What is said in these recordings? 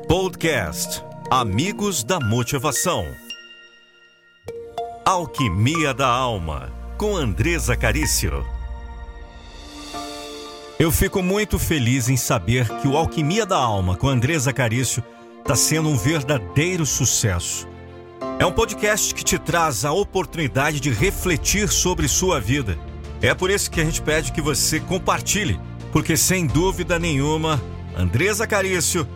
Podcast Amigos da Motivação. Alquimia da Alma, com Andresa Carício. Eu fico muito feliz em saber que o Alquimia da Alma, com Andresa Carício, está sendo um verdadeiro sucesso. É um podcast que te traz a oportunidade de refletir sobre sua vida. É por isso que a gente pede que você compartilhe, porque sem dúvida nenhuma, Andresa Carício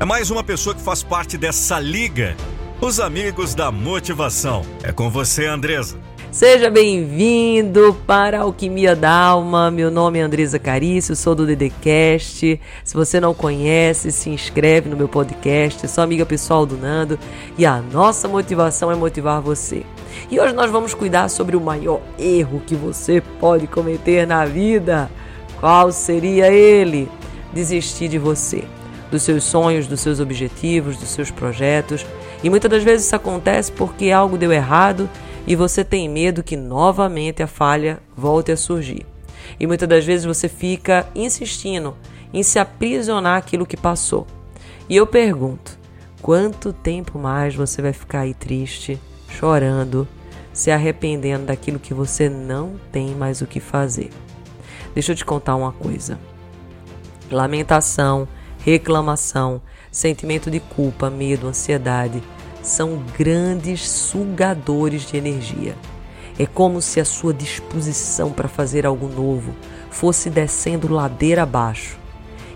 é mais uma pessoa que faz parte dessa liga, os amigos da motivação. É com você, Andresa. Seja bem-vindo para a Alquimia da Alma. Meu nome é Andresa Carício, sou do DDCast. Se você não conhece, se inscreve no meu podcast. Sou amiga pessoal do Nando e a nossa motivação é motivar você. E hoje nós vamos cuidar sobre o maior erro que você pode cometer na vida. Qual seria ele? Desistir de você dos seus sonhos, dos seus objetivos, dos seus projetos. E muitas das vezes isso acontece porque algo deu errado e você tem medo que novamente a falha volte a surgir. E muitas das vezes você fica insistindo em se aprisionar aquilo que passou. E eu pergunto: quanto tempo mais você vai ficar aí triste, chorando, se arrependendo daquilo que você não tem mais o que fazer? Deixa eu te contar uma coisa. Lamentação, reclamação, sentimento de culpa, medo, ansiedade são grandes sugadores de energia. É como se a sua disposição para fazer algo novo fosse descendo ladeira abaixo.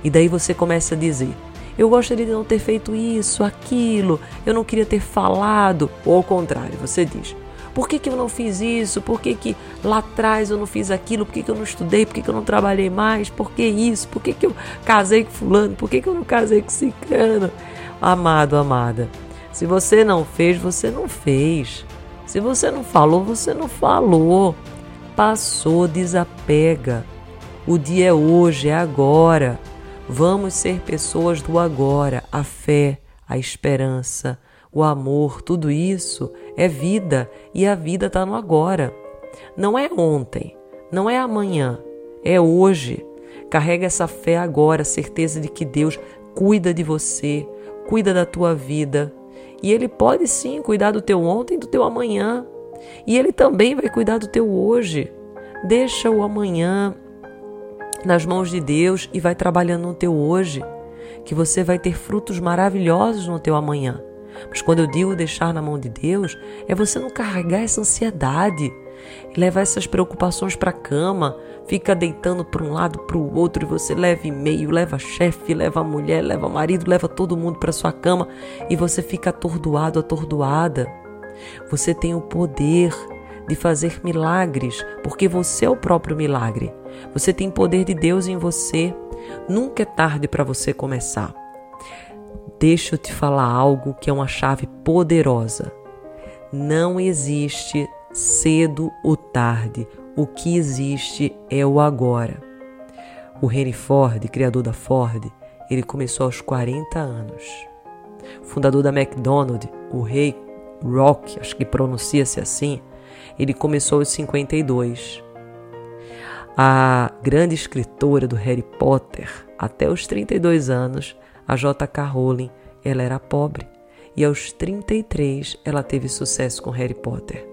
E daí você começa a dizer: Eu gostaria de não ter feito isso, aquilo, eu não queria ter falado. Ou ao contrário, você diz: por que, que eu não fiz isso? Por que, que lá atrás eu não fiz aquilo? Por que, que eu não estudei? Por que, que eu não trabalhei mais? Por que isso? Por que, que eu casei com fulano? Por que, que eu não casei com cicano? Amado, amada, se você não fez, você não fez. Se você não falou, você não falou. Passou, desapega. O dia é hoje, é agora. Vamos ser pessoas do agora. A fé, a esperança, o amor, tudo isso é vida e a vida está no agora. Não é ontem, não é amanhã, é hoje. Carrega essa fé agora, certeza de que Deus cuida de você, cuida da tua vida. E Ele pode sim cuidar do teu ontem e do teu amanhã. E Ele também vai cuidar do teu hoje. Deixa o amanhã nas mãos de Deus e vai trabalhando no teu hoje, que você vai ter frutos maravilhosos no teu amanhã. Mas quando eu digo deixar na mão de Deus, é você não carregar essa ansiedade, levar essas preocupações para a cama, fica deitando para um lado, para o outro, e você leva e-mail, leva chefe, leva mulher, leva marido, leva todo mundo para sua cama e você fica atordoado, atordoada. Você tem o poder de fazer milagres, porque você é o próprio milagre. Você tem poder de Deus em você. Nunca é tarde para você começar. Deixa eu te falar algo que é uma chave poderosa. Não existe cedo ou tarde. O que existe é o agora. O Henry Ford, criador da Ford, ele começou aos 40 anos. fundador da McDonald's, o rei Rock, acho que pronuncia-se assim, ele começou aos 52. A grande escritora do Harry Potter, até os 32 anos, a J.K. Rowling, ela era pobre e aos 33 ela teve sucesso com Harry Potter.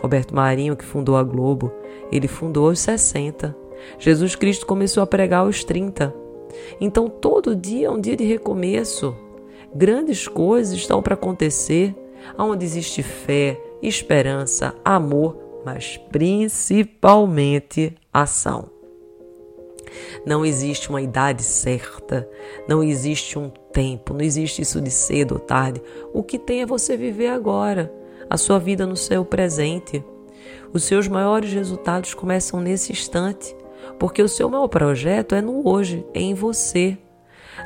Roberto Marinho, que fundou a Globo, ele fundou aos 60. Jesus Cristo começou a pregar aos 30. Então todo dia é um dia de recomeço. Grandes coisas estão para acontecer, onde existe fé, esperança, amor, mas principalmente ação. Não existe uma idade certa, não existe um tempo, não existe isso de cedo ou tarde. O que tem é você viver agora, a sua vida no seu presente. Os seus maiores resultados começam nesse instante, porque o seu maior projeto é no hoje, é em você.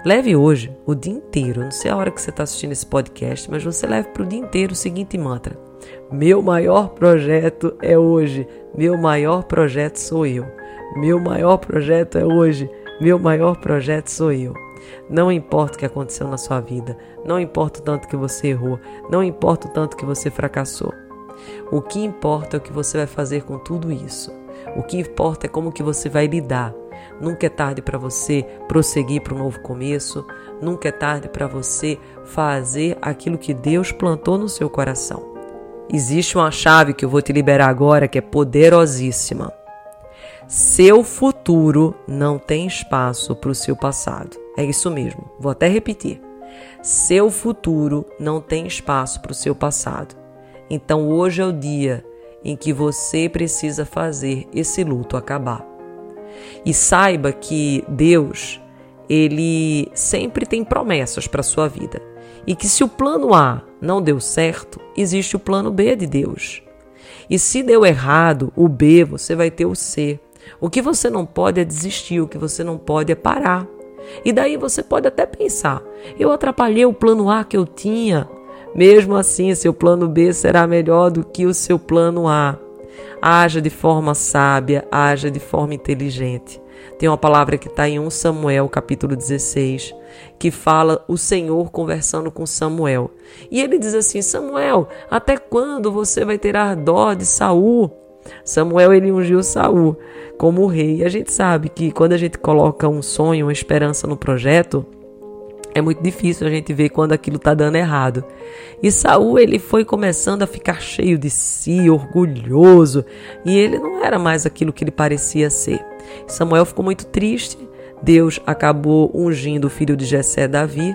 Leve hoje, o dia inteiro, não sei a hora que você está assistindo esse podcast, mas você leve para o dia inteiro o seguinte mantra: Meu maior projeto é hoje, meu maior projeto sou eu. Meu maior projeto é hoje. Meu maior projeto sou eu. Não importa o que aconteceu na sua vida, não importa o tanto que você errou, não importa o tanto que você fracassou. O que importa é o que você vai fazer com tudo isso. O que importa é como que você vai lidar, nunca é tarde para você prosseguir para um novo começo, nunca é tarde para você fazer aquilo que Deus plantou no seu coração. Existe uma chave que eu vou te liberar agora que é poderosíssima. Seu futuro não tem espaço para o seu passado. É isso mesmo, vou até repetir. Seu futuro não tem espaço para o seu passado. Então hoje é o dia em que você precisa fazer esse luto acabar. E saiba que Deus, ele sempre tem promessas para sua vida. E que se o plano A não deu certo, existe o plano B de Deus. E se deu errado, o B, você vai ter o C. O que você não pode é desistir, o que você não pode é parar. E daí você pode até pensar: eu atrapalhei o plano A que eu tinha. Mesmo assim, seu plano B será melhor do que o seu plano A. Haja de forma sábia, haja de forma inteligente. Tem uma palavra que está em 1 Samuel, capítulo 16, que fala o Senhor conversando com Samuel. E ele diz assim: Samuel, até quando você vai ter ardor de Saul? Samuel ele ungiu Saul como rei. E a gente sabe que quando a gente coloca um sonho, uma esperança no projeto, é muito difícil a gente ver quando aquilo está dando errado. E Saul ele foi começando a ficar cheio de si, orgulhoso, e ele não era mais aquilo que ele parecia ser. Samuel ficou muito triste. Deus acabou ungindo o filho de Jessé, Davi,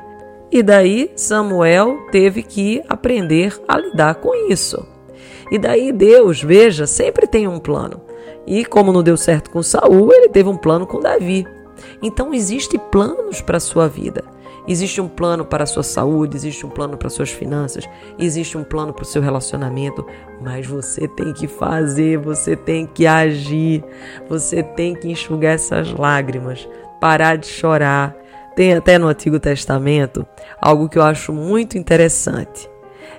e daí Samuel teve que aprender a lidar com isso. E daí Deus, veja, sempre tem um plano. E como não deu certo com Saul, ele teve um plano com Davi. Então existem planos para a sua vida. Existe um plano para a sua saúde, existe um plano para suas finanças, existe um plano para o seu relacionamento, mas você tem que fazer, você tem que agir, você tem que enxugar essas lágrimas, parar de chorar. Tem até no Antigo Testamento algo que eu acho muito interessante.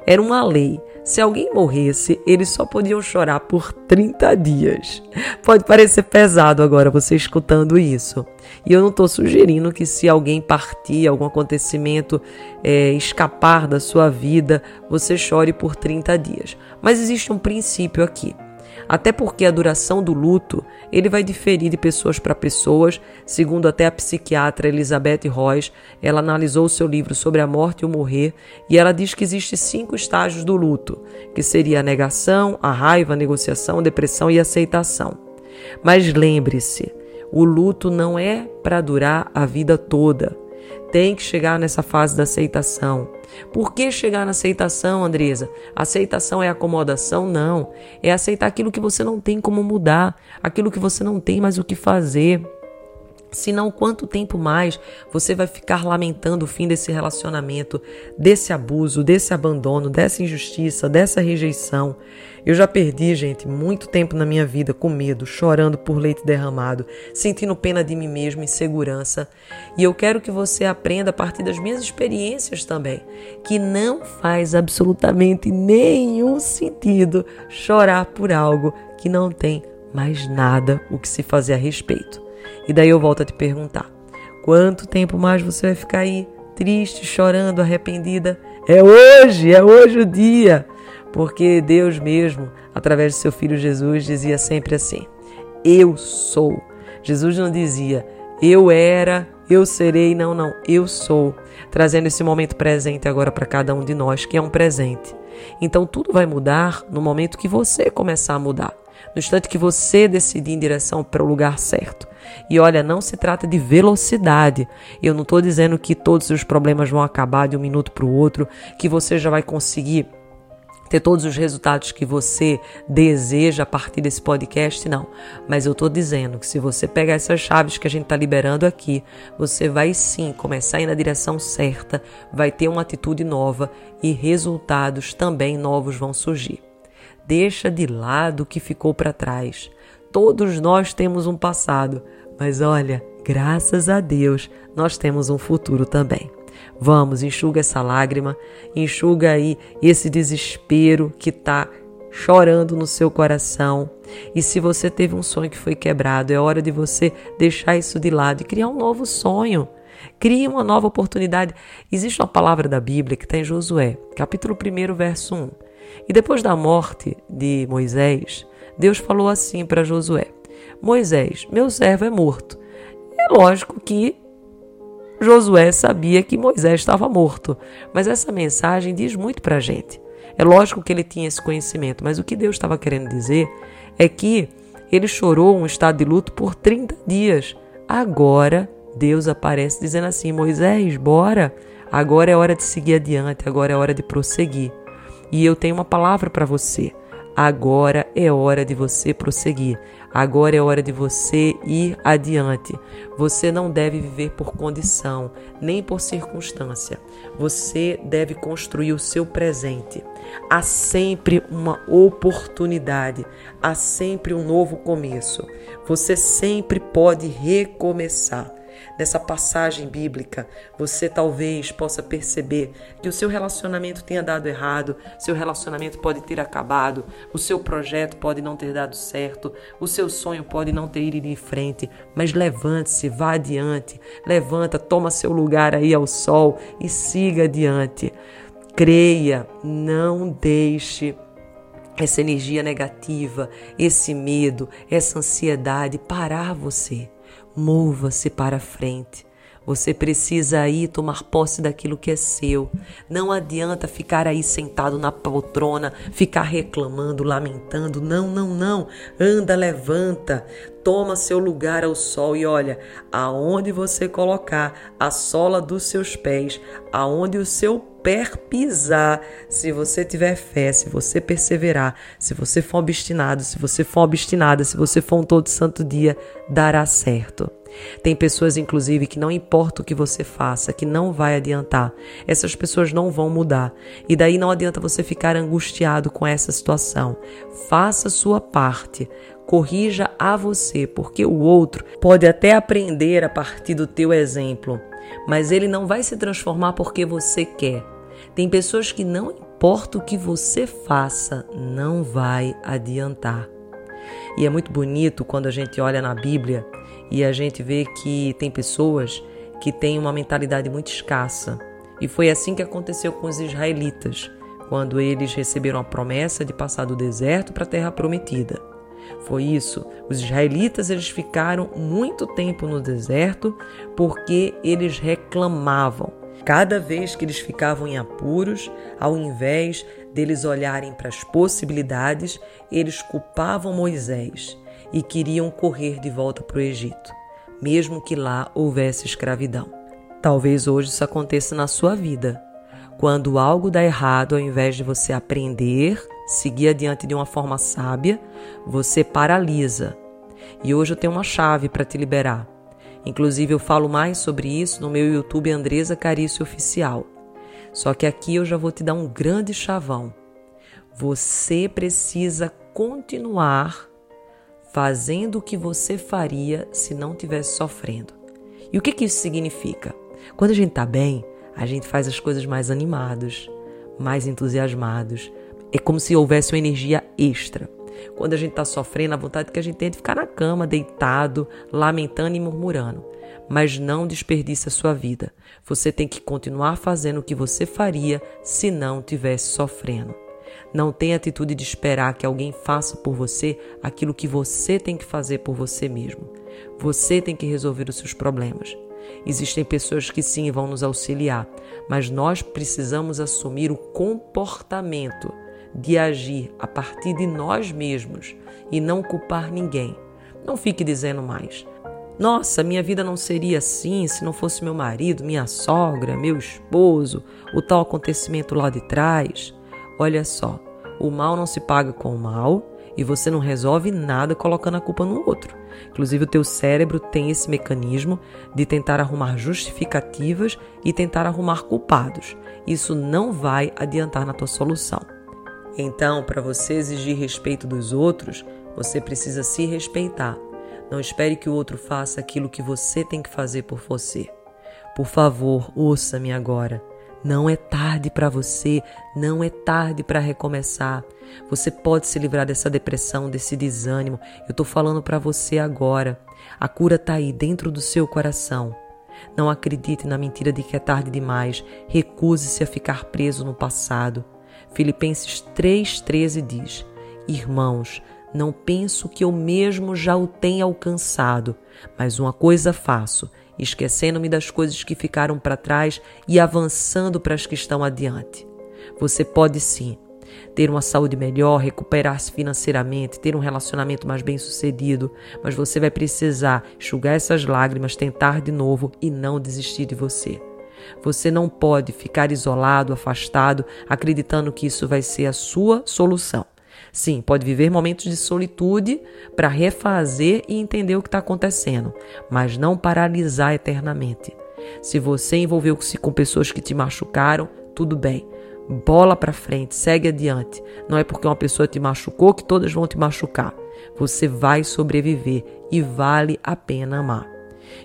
Era uma lei se alguém morresse, eles só podiam chorar por 30 dias. Pode parecer pesado agora você escutando isso. E eu não estou sugerindo que se alguém partir, algum acontecimento é, escapar da sua vida, você chore por 30 dias. Mas existe um princípio aqui. Até porque a duração do luto ele vai diferir de pessoas para pessoas, segundo até a psiquiatra Elizabeth Royce, ela analisou o seu livro sobre a morte e o morrer e ela diz que existe cinco estágios do luto, que seria a negação, a raiva, a negociação, a depressão e a aceitação. Mas lembre-se, o luto não é para durar a vida toda. Tem que chegar nessa fase da aceitação. Por que chegar na aceitação, Andresa? Aceitação é acomodação? Não. É aceitar aquilo que você não tem como mudar, aquilo que você não tem mais o que fazer. Senão, quanto tempo mais você vai ficar lamentando o fim desse relacionamento, desse abuso, desse abandono, dessa injustiça, dessa rejeição? Eu já perdi, gente, muito tempo na minha vida com medo, chorando por leite derramado, sentindo pena de mim mesmo, insegurança. E eu quero que você aprenda a partir das minhas experiências também, que não faz absolutamente nenhum sentido chorar por algo que não tem mais nada o que se fazer a respeito. E daí eu volto a te perguntar: quanto tempo mais você vai ficar aí, triste, chorando, arrependida? É hoje, é hoje o dia. Porque Deus mesmo, através de seu filho Jesus, dizia sempre assim: Eu sou. Jesus não dizia eu era, eu serei, não, não, eu sou. Trazendo esse momento presente agora para cada um de nós, que é um presente. Então tudo vai mudar no momento que você começar a mudar. No instante que você decidir em direção para o lugar certo. E olha, não se trata de velocidade. Eu não estou dizendo que todos os problemas vão acabar de um minuto para o outro, que você já vai conseguir ter todos os resultados que você deseja a partir desse podcast, não. Mas eu estou dizendo que se você pegar essas chaves que a gente está liberando aqui, você vai sim começar a ir na direção certa, vai ter uma atitude nova e resultados também novos vão surgir. Deixa de lado o que ficou para trás. Todos nós temos um passado, mas olha, graças a Deus, nós temos um futuro também. Vamos, enxuga essa lágrima, enxuga aí esse desespero que está chorando no seu coração. E se você teve um sonho que foi quebrado, é hora de você deixar isso de lado e criar um novo sonho. Crie uma nova oportunidade. Existe uma palavra da Bíblia que está em Josué, capítulo 1, verso 1. E depois da morte de Moisés, Deus falou assim para Josué: Moisés, meu servo é morto, É lógico que Josué sabia que Moisés estava morto, mas essa mensagem diz muito para a gente. É lógico que ele tinha esse conhecimento, mas o que Deus estava querendo dizer é que ele chorou um estado de luto por 30 dias. Agora Deus aparece dizendo assim: Moisés, bora, agora é hora de seguir adiante, agora é hora de prosseguir. E eu tenho uma palavra para você. Agora é hora de você prosseguir. Agora é hora de você ir adiante. Você não deve viver por condição, nem por circunstância. Você deve construir o seu presente. Há sempre uma oportunidade, há sempre um novo começo. Você sempre pode recomeçar nessa passagem bíblica, você talvez possa perceber que o seu relacionamento tenha dado errado, seu relacionamento pode ter acabado, o seu projeto pode não ter dado certo, o seu sonho pode não ter ido em frente, mas levante-se, vá adiante, levanta, toma seu lugar aí ao sol e siga adiante. Creia, não deixe essa energia negativa, esse medo, essa ansiedade parar você. Mova-se para frente. Você precisa aí tomar posse daquilo que é seu. Não adianta ficar aí sentado na poltrona, ficar reclamando, lamentando. Não, não, não. Anda, levanta, toma seu lugar ao sol e olha, aonde você colocar a sola dos seus pés, aonde o seu pé pisar, se você tiver fé, se você perseverar, se você for obstinado, se você for obstinada, se você for um todo santo dia, dará certo. Tem pessoas, inclusive, que não importa o que você faça, que não vai adiantar. Essas pessoas não vão mudar. E daí não adianta você ficar angustiado com essa situação. Faça sua parte. Corrija a você, porque o outro pode até aprender a partir do teu exemplo, mas ele não vai se transformar porque você quer. Tem pessoas que não importa o que você faça, não vai adiantar. E é muito bonito quando a gente olha na Bíblia e a gente vê que tem pessoas que têm uma mentalidade muito escassa. E foi assim que aconteceu com os israelitas, quando eles receberam a promessa de passar do deserto para a terra prometida. Foi isso. Os israelitas eles ficaram muito tempo no deserto porque eles reclamavam. Cada vez que eles ficavam em apuros, ao invés deles olharem para as possibilidades, eles culpavam Moisés e queriam correr de volta para o Egito, mesmo que lá houvesse escravidão. Talvez hoje isso aconteça na sua vida. Quando algo dá errado, ao invés de você aprender, seguir adiante de uma forma sábia, você paralisa. E hoje eu tenho uma chave para te liberar. Inclusive, eu falo mais sobre isso no meu YouTube Andresa Carício Oficial. Só que aqui eu já vou te dar um grande chavão. Você precisa continuar fazendo o que você faria se não tivesse sofrendo. E o que, que isso significa? Quando a gente está bem, a gente faz as coisas mais animados, mais entusiasmados. É como se houvesse uma energia extra. Quando a gente está sofrendo, a vontade que a gente tem é de ficar na cama, deitado, lamentando e murmurando. Mas não desperdice a sua vida. Você tem que continuar fazendo o que você faria se não tivesse sofrendo. Não tenha atitude de esperar que alguém faça por você aquilo que você tem que fazer por você mesmo. Você tem que resolver os seus problemas. Existem pessoas que sim vão nos auxiliar, mas nós precisamos assumir o comportamento de agir a partir de nós mesmos e não culpar ninguém. Não fique dizendo mais. Nossa, minha vida não seria assim se não fosse meu marido, minha sogra, meu esposo, o tal acontecimento lá de trás. Olha só, o mal não se paga com o mal e você não resolve nada colocando a culpa no outro. Inclusive, o teu cérebro tem esse mecanismo de tentar arrumar justificativas e tentar arrumar culpados. Isso não vai adiantar na tua solução. Então, para você exigir respeito dos outros, você precisa se respeitar. Não espere que o outro faça aquilo que você tem que fazer por você. Por favor, ouça-me agora. Não é tarde para você, não é tarde para recomeçar. Você pode se livrar dessa depressão, desse desânimo. Eu estou falando para você agora. A cura está aí dentro do seu coração. Não acredite na mentira de que é tarde demais. Recuse-se a ficar preso no passado. Filipenses 3,13 diz: Irmãos, Não penso que eu mesmo já o tenha alcançado, mas uma coisa faço, esquecendo-me das coisas que ficaram para trás e avançando para as que estão adiante. Você pode sim ter uma saúde melhor, recuperar-se financeiramente, ter um relacionamento mais bem sucedido, mas você vai precisar enxugar essas lágrimas, tentar de novo e não desistir de você. Você não pode ficar isolado, afastado, acreditando que isso vai ser a sua solução. Sim, pode viver momentos de solitude para refazer e entender o que está acontecendo, mas não paralisar eternamente. Se você envolveu-se com pessoas que te machucaram, tudo bem. Bola para frente, segue adiante. Não é porque uma pessoa te machucou que todas vão te machucar. Você vai sobreviver e vale a pena amar.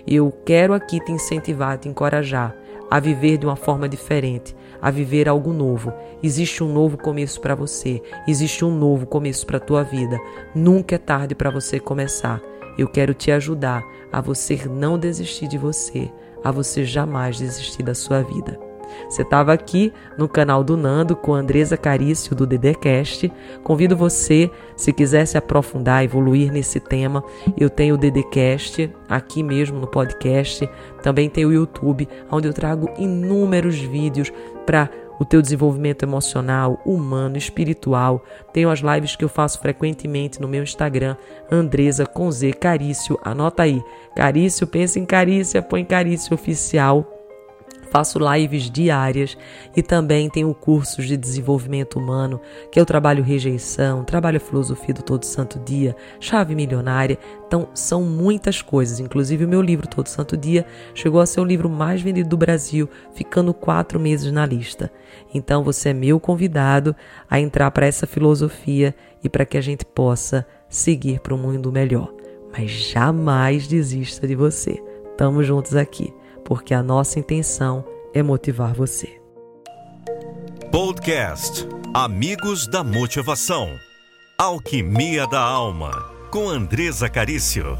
Eu quero aqui te incentivar, te encorajar a viver de uma forma diferente, a viver algo novo. Existe um novo começo para você, existe um novo começo para a tua vida. Nunca é tarde para você começar. Eu quero te ajudar a você não desistir de você, a você jamais desistir da sua vida. Você estava aqui no canal do Nando com a Andresa Carício do DDCast. Convido você, se quiser se aprofundar, evoluir nesse tema, eu tenho o DDCast aqui mesmo no podcast. Também tem o YouTube, onde eu trago inúmeros vídeos para o teu desenvolvimento emocional, humano, espiritual. Tenho as lives que eu faço frequentemente no meu Instagram, Andresa com Z Carício. Anota aí, Carício, pensa em Carícia, põe Carício Oficial faço lives diárias e também tenho cursos de desenvolvimento humano, que eu trabalho rejeição, trabalho a filosofia do Todo Santo Dia, chave milionária. Então, são muitas coisas. Inclusive, o meu livro Todo Santo Dia chegou a ser o livro mais vendido do Brasil, ficando quatro meses na lista. Então, você é meu convidado a entrar para essa filosofia e para que a gente possa seguir para um mundo melhor. Mas jamais desista de você. Tamo juntos aqui porque a nossa intenção é motivar você. Podcast Amigos da Motivação. Alquimia da Alma, com Andresa Carício.